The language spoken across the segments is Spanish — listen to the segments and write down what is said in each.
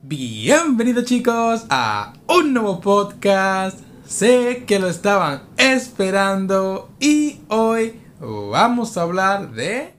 Bienvenidos chicos a un nuevo podcast. Sé que lo estaban esperando y hoy vamos a hablar de...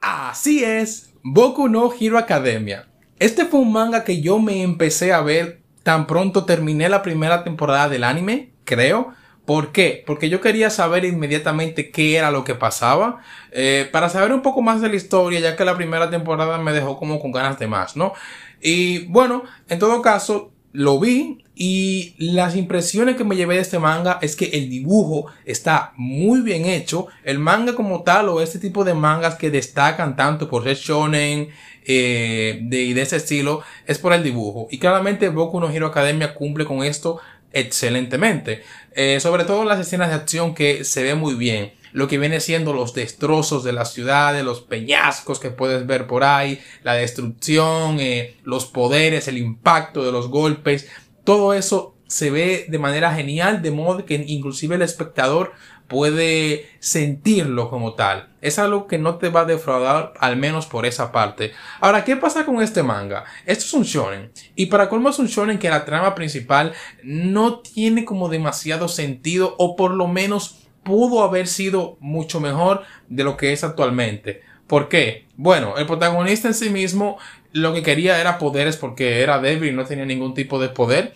Así es, Boku no Hero Academia. Este fue un manga que yo me empecé a ver tan pronto terminé la primera temporada del anime, creo. ¿Por qué? Porque yo quería saber inmediatamente qué era lo que pasaba. Eh, para saber un poco más de la historia, ya que la primera temporada me dejó como con ganas de más, ¿no? Y bueno, en todo caso, lo vi y las impresiones que me llevé de este manga es que el dibujo está muy bien hecho. El manga como tal o este tipo de mangas que destacan tanto por ser shonen eh, de, de ese estilo es por el dibujo. Y claramente Boku no Hero Academia cumple con esto excelentemente. Eh, sobre todo las escenas de acción que se ve muy bien lo que viene siendo los destrozos de las ciudades, los peñascos que puedes ver por ahí, la destrucción, eh, los poderes, el impacto de los golpes, todo eso se ve de manera genial, de modo que inclusive el espectador puede sentirlo como tal. Es algo que no te va a defraudar, al menos por esa parte. Ahora, ¿qué pasa con este manga? Esto es un shonen. Y para colmo es un shonen que la trama principal no tiene como demasiado sentido, o por lo menos pudo haber sido mucho mejor de lo que es actualmente. ¿Por qué? Bueno, el protagonista en sí mismo lo que quería era poderes porque era débil y no tenía ningún tipo de poder.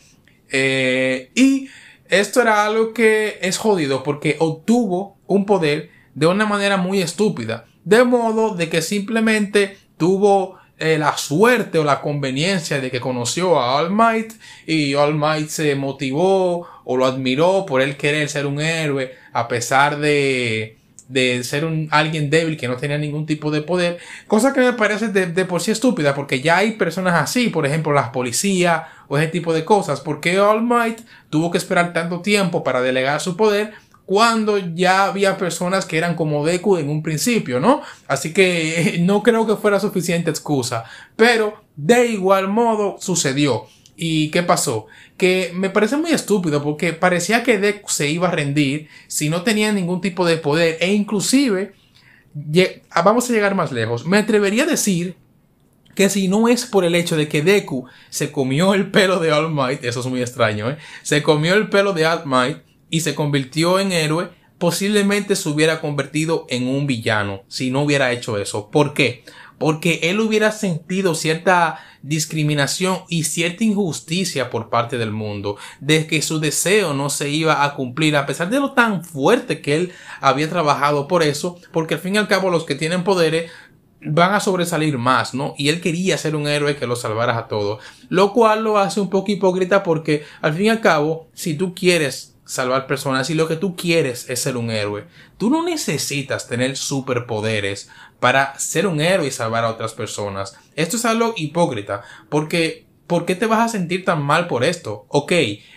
Eh, y esto era algo que es jodido porque obtuvo un poder de una manera muy estúpida. De modo de que simplemente tuvo eh, la suerte o la conveniencia de que conoció a All Might y All Might se motivó o lo admiró por él querer ser un héroe a pesar de, de ser un alguien débil que no tenía ningún tipo de poder, cosa que me parece de, de, por sí estúpida porque ya hay personas así, por ejemplo las policías o ese tipo de cosas, porque All Might tuvo que esperar tanto tiempo para delegar su poder cuando ya había personas que eran como Deku en un principio, ¿no? Así que no creo que fuera suficiente excusa. Pero de igual modo sucedió. ¿Y qué pasó? Que me parece muy estúpido porque parecía que Deku se iba a rendir si no tenía ningún tipo de poder e inclusive vamos a llegar más lejos. Me atrevería a decir que si no es por el hecho de que Deku se comió el pelo de All Might, eso es muy extraño, ¿eh? Se comió el pelo de All Might y se convirtió en héroe, posiblemente se hubiera convertido en un villano si no hubiera hecho eso. ¿Por qué? Porque él hubiera sentido cierta discriminación y cierta injusticia por parte del mundo, de que su deseo no se iba a cumplir, a pesar de lo tan fuerte que él había trabajado por eso, porque al fin y al cabo los que tienen poderes van a sobresalir más, ¿no? Y él quería ser un héroe que lo salvara a todos, lo cual lo hace un poco hipócrita porque al fin y al cabo, si tú quieres salvar personas y lo que tú quieres es ser un héroe. Tú no necesitas tener superpoderes para ser un héroe y salvar a otras personas. Esto es algo hipócrita porque ¿por qué te vas a sentir tan mal por esto? Ok,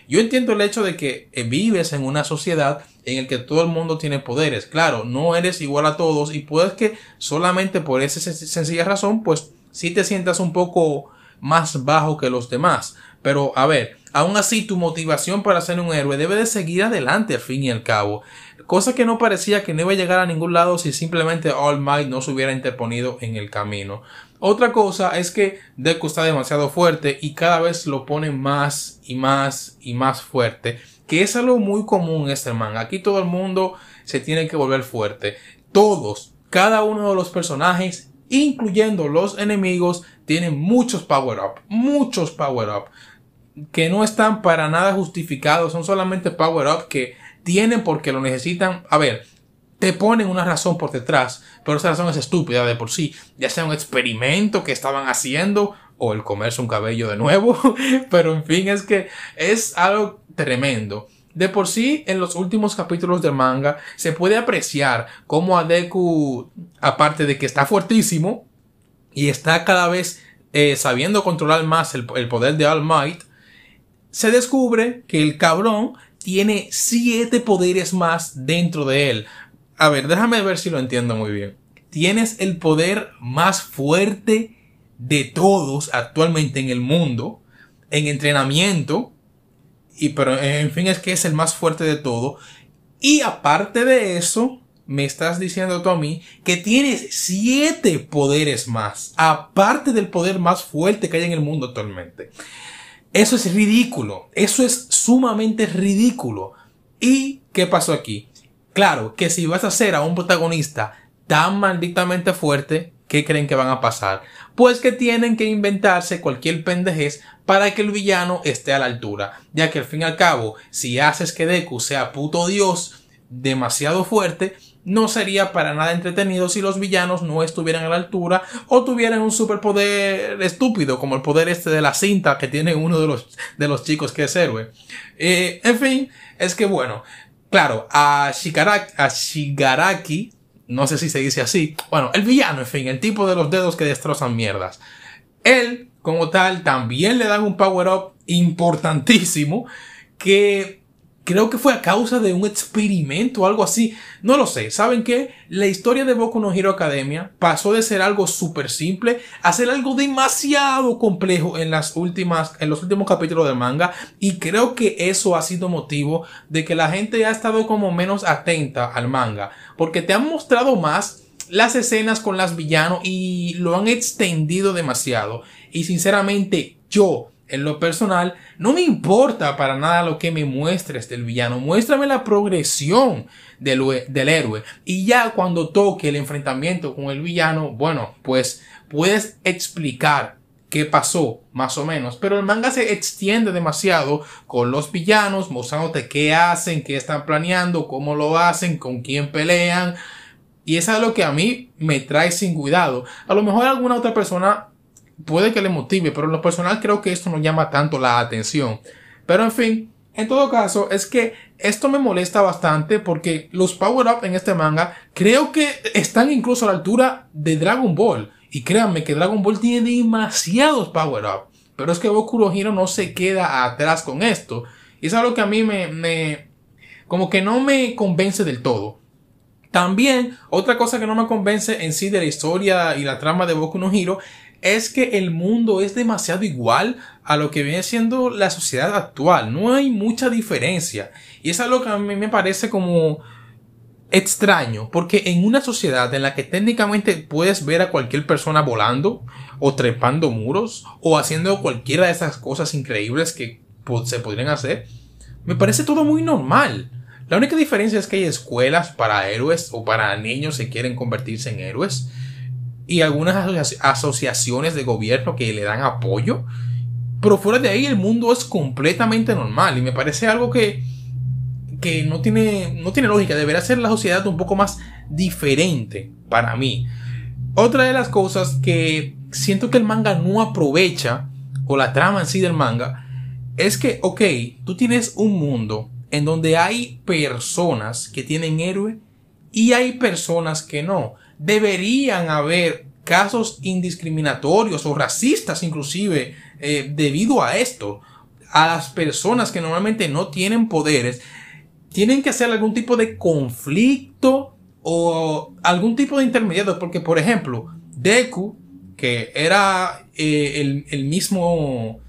yo entiendo el hecho de que vives en una sociedad en el que todo el mundo tiene poderes. Claro, no eres igual a todos y puedes que solamente por esa sencilla razón pues si te sientas un poco más bajo que los demás. Pero a ver, aún así tu motivación para ser un héroe debe de seguir adelante al fin y al cabo. Cosa que no parecía que no iba a llegar a ningún lado si simplemente All Might no se hubiera interponido en el camino. Otra cosa es que Deku está demasiado fuerte y cada vez lo pone más y más y más fuerte. Que es algo muy común en este man. Aquí todo el mundo se tiene que volver fuerte. Todos, cada uno de los personajes incluyendo los enemigos, tienen muchos power up, muchos power up, que no están para nada justificados, son solamente power up que tienen porque lo necesitan. A ver, te ponen una razón por detrás, pero esa razón es estúpida de por sí, ya sea un experimento que estaban haciendo o el comerse un cabello de nuevo, pero en fin, es que es algo tremendo. De por sí, en los últimos capítulos del manga, se puede apreciar cómo a Deku, aparte de que está fuertísimo y está cada vez eh, sabiendo controlar más el, el poder de All Might, se descubre que el cabrón tiene siete poderes más dentro de él. A ver, déjame ver si lo entiendo muy bien. Tienes el poder más fuerte de todos actualmente en el mundo, en entrenamiento, y pero en fin es que es el más fuerte de todo. Y aparte de eso, me estás diciendo tú a mí que tienes siete poderes más, aparte del poder más fuerte que hay en el mundo actualmente. Eso es ridículo, eso es sumamente ridículo. ¿Y qué pasó aquí? Claro, que si vas a hacer a un protagonista tan malditamente fuerte, ¿qué creen que van a pasar? Pues que tienen que inventarse cualquier pendejez para que el villano esté a la altura, ya que al fin y al cabo, si haces que Deku sea puto dios demasiado fuerte, no sería para nada entretenido si los villanos no estuvieran a la altura o tuvieran un superpoder estúpido como el poder este de la cinta que tiene uno de los, de los chicos que es héroe. Eh, en fin, es que bueno, claro, a Shigaraki, a Shigaraki, no sé si se dice así, bueno, el villano, en fin, el tipo de los dedos que destrozan mierdas. Él, como tal, también le dan un power up importantísimo que Creo que fue a causa de un experimento o algo así. No lo sé. ¿Saben qué? La historia de Boku no Hero Academia pasó de ser algo súper simple a ser algo demasiado complejo en las últimas, en los últimos capítulos del manga. Y creo que eso ha sido motivo de que la gente ha estado como menos atenta al manga. Porque te han mostrado más las escenas con las villanos y lo han extendido demasiado. Y sinceramente, yo, en lo personal, no me importa para nada lo que me muestres del villano. Muéstrame la progresión del, del, héroe. Y ya cuando toque el enfrentamiento con el villano, bueno, pues puedes explicar qué pasó, más o menos. Pero el manga se extiende demasiado con los villanos, mostrándote qué hacen, qué están planeando, cómo lo hacen, con quién pelean. Y eso es lo que a mí me trae sin cuidado. A lo mejor alguna otra persona puede que le motive, pero en lo personal creo que esto no llama tanto la atención. Pero en fin, en todo caso, es que esto me molesta bastante porque los power-up en este manga creo que están incluso a la altura de Dragon Ball. Y créanme que Dragon Ball tiene demasiados power-up. Pero es que Boku no Hero no se queda atrás con esto. Y es algo que a mí me, me, como que no me convence del todo. También, otra cosa que no me convence en sí de la historia y la trama de Boku no Hero es que el mundo es demasiado igual a lo que viene siendo la sociedad actual. No hay mucha diferencia. Y es algo que a mí me parece como extraño, porque en una sociedad en la que técnicamente puedes ver a cualquier persona volando, o trepando muros, o haciendo cualquiera de esas cosas increíbles que se podrían hacer, me parece todo muy normal. La única diferencia es que hay escuelas para héroes o para niños que quieren convertirse en héroes y algunas asociaciones de gobierno que le dan apoyo. Pero fuera de ahí el mundo es completamente normal y me parece algo que, que no, tiene, no tiene lógica. Debería ser la sociedad un poco más diferente para mí. Otra de las cosas que siento que el manga no aprovecha, o la trama en sí del manga, es que, ok, tú tienes un mundo en donde hay personas que tienen héroe y hay personas que no deberían haber casos indiscriminatorios o racistas inclusive eh, debido a esto. A las personas que normalmente no tienen poderes, tienen que hacer algún tipo de conflicto o algún tipo de intermediario. Porque, por ejemplo, Deku, que era eh, el, mismo,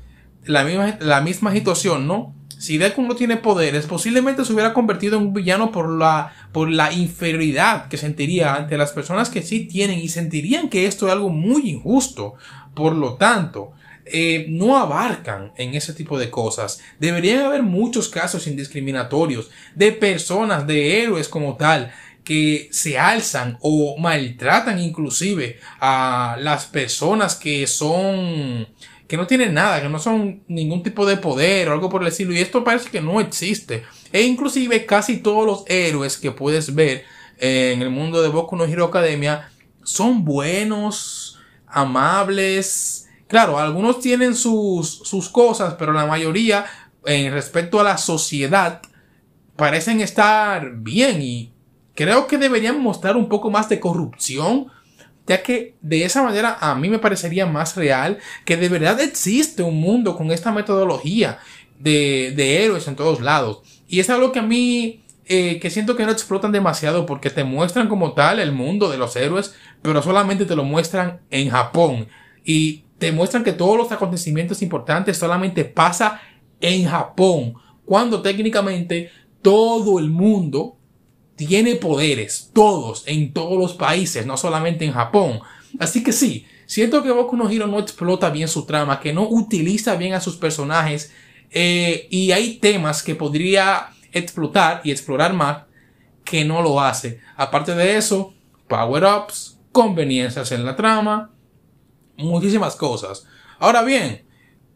la misma, la misma situación, ¿no? Si Deku no tiene poderes, posiblemente se hubiera convertido en un villano por la, por la inferioridad que sentiría ante las personas que sí tienen y sentirían que esto es algo muy injusto. Por lo tanto, eh, no abarcan en ese tipo de cosas. Deberían haber muchos casos indiscriminatorios de personas, de héroes como tal, que se alzan o maltratan inclusive a las personas que son que no tienen nada, que no son ningún tipo de poder o algo por el estilo. Y esto parece que no existe. E inclusive casi todos los héroes que puedes ver en el mundo de Boku no Hero Academia son buenos, amables. Claro, algunos tienen sus, sus cosas, pero la mayoría, en respecto a la sociedad, parecen estar bien y creo que deberían mostrar un poco más de corrupción ya que de esa manera a mí me parecería más real que de verdad existe un mundo con esta metodología de, de héroes en todos lados. Y es algo que a mí eh, que siento que no explotan demasiado porque te muestran como tal el mundo de los héroes, pero solamente te lo muestran en Japón. Y te muestran que todos los acontecimientos importantes solamente pasa en Japón, cuando técnicamente todo el mundo tiene poderes, todos, en todos los países, no solamente en Japón. Así que sí, siento que Boku no Hero no explota bien su trama, que no utiliza bien a sus personajes, eh, y hay temas que podría explotar y explorar más que no lo hace. Aparte de eso, power-ups, conveniencias en la trama, muchísimas cosas. Ahora bien,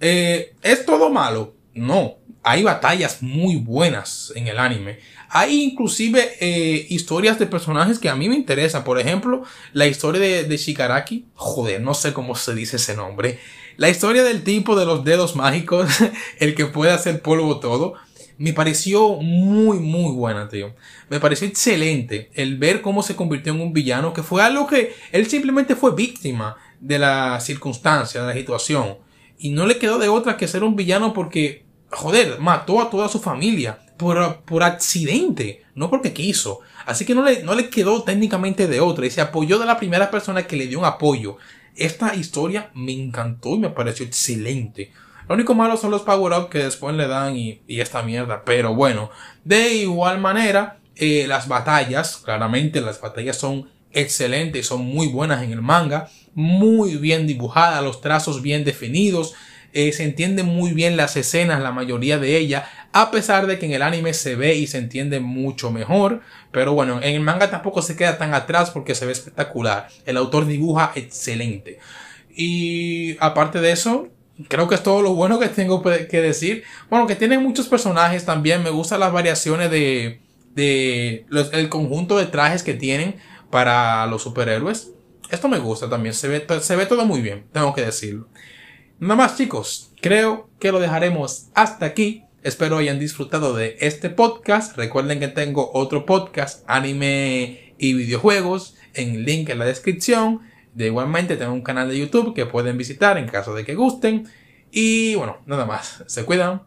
eh, ¿es todo malo? No, hay batallas muy buenas en el anime. Hay inclusive eh, historias de personajes que a mí me interesan. Por ejemplo, la historia de, de Shigaraki. Joder, no sé cómo se dice ese nombre. La historia del tipo de los dedos mágicos, el que puede hacer polvo todo. Me pareció muy, muy buena, tío. Me pareció excelente el ver cómo se convirtió en un villano, que fue algo que él simplemente fue víctima de la circunstancia, de la situación. Y no le quedó de otra que ser un villano porque, joder, mató a toda su familia por, por accidente, no porque quiso. Así que no le, no le quedó técnicamente de otra y se apoyó de la primera persona que le dio un apoyo. Esta historia me encantó y me pareció excelente. Lo único malo son los power-up que después le dan y, y, esta mierda. Pero bueno, de igual manera, eh, las batallas, claramente las batallas son excelentes, son muy buenas en el manga, muy bien dibujadas, los trazos bien definidos, eh, se entienden muy bien las escenas, la mayoría de ellas, a pesar de que en el anime se ve y se entiende mucho mejor, pero bueno, en el manga tampoco se queda tan atrás porque se ve espectacular, el autor dibuja excelente. Y aparte de eso, creo que es todo lo bueno que tengo que decir. Bueno, que tiene muchos personajes también, me gustan las variaciones de, de el conjunto de trajes que tienen para los superhéroes. Esto me gusta también, se ve, se ve todo muy bien, tengo que decirlo. Nada más chicos, creo que lo dejaremos hasta aquí. Espero hayan disfrutado de este podcast. Recuerden que tengo otro podcast, anime y videojuegos, en link en la descripción. De igualmente tengo un canal de YouTube que pueden visitar en caso de que gusten. Y bueno, nada más. Se cuidan.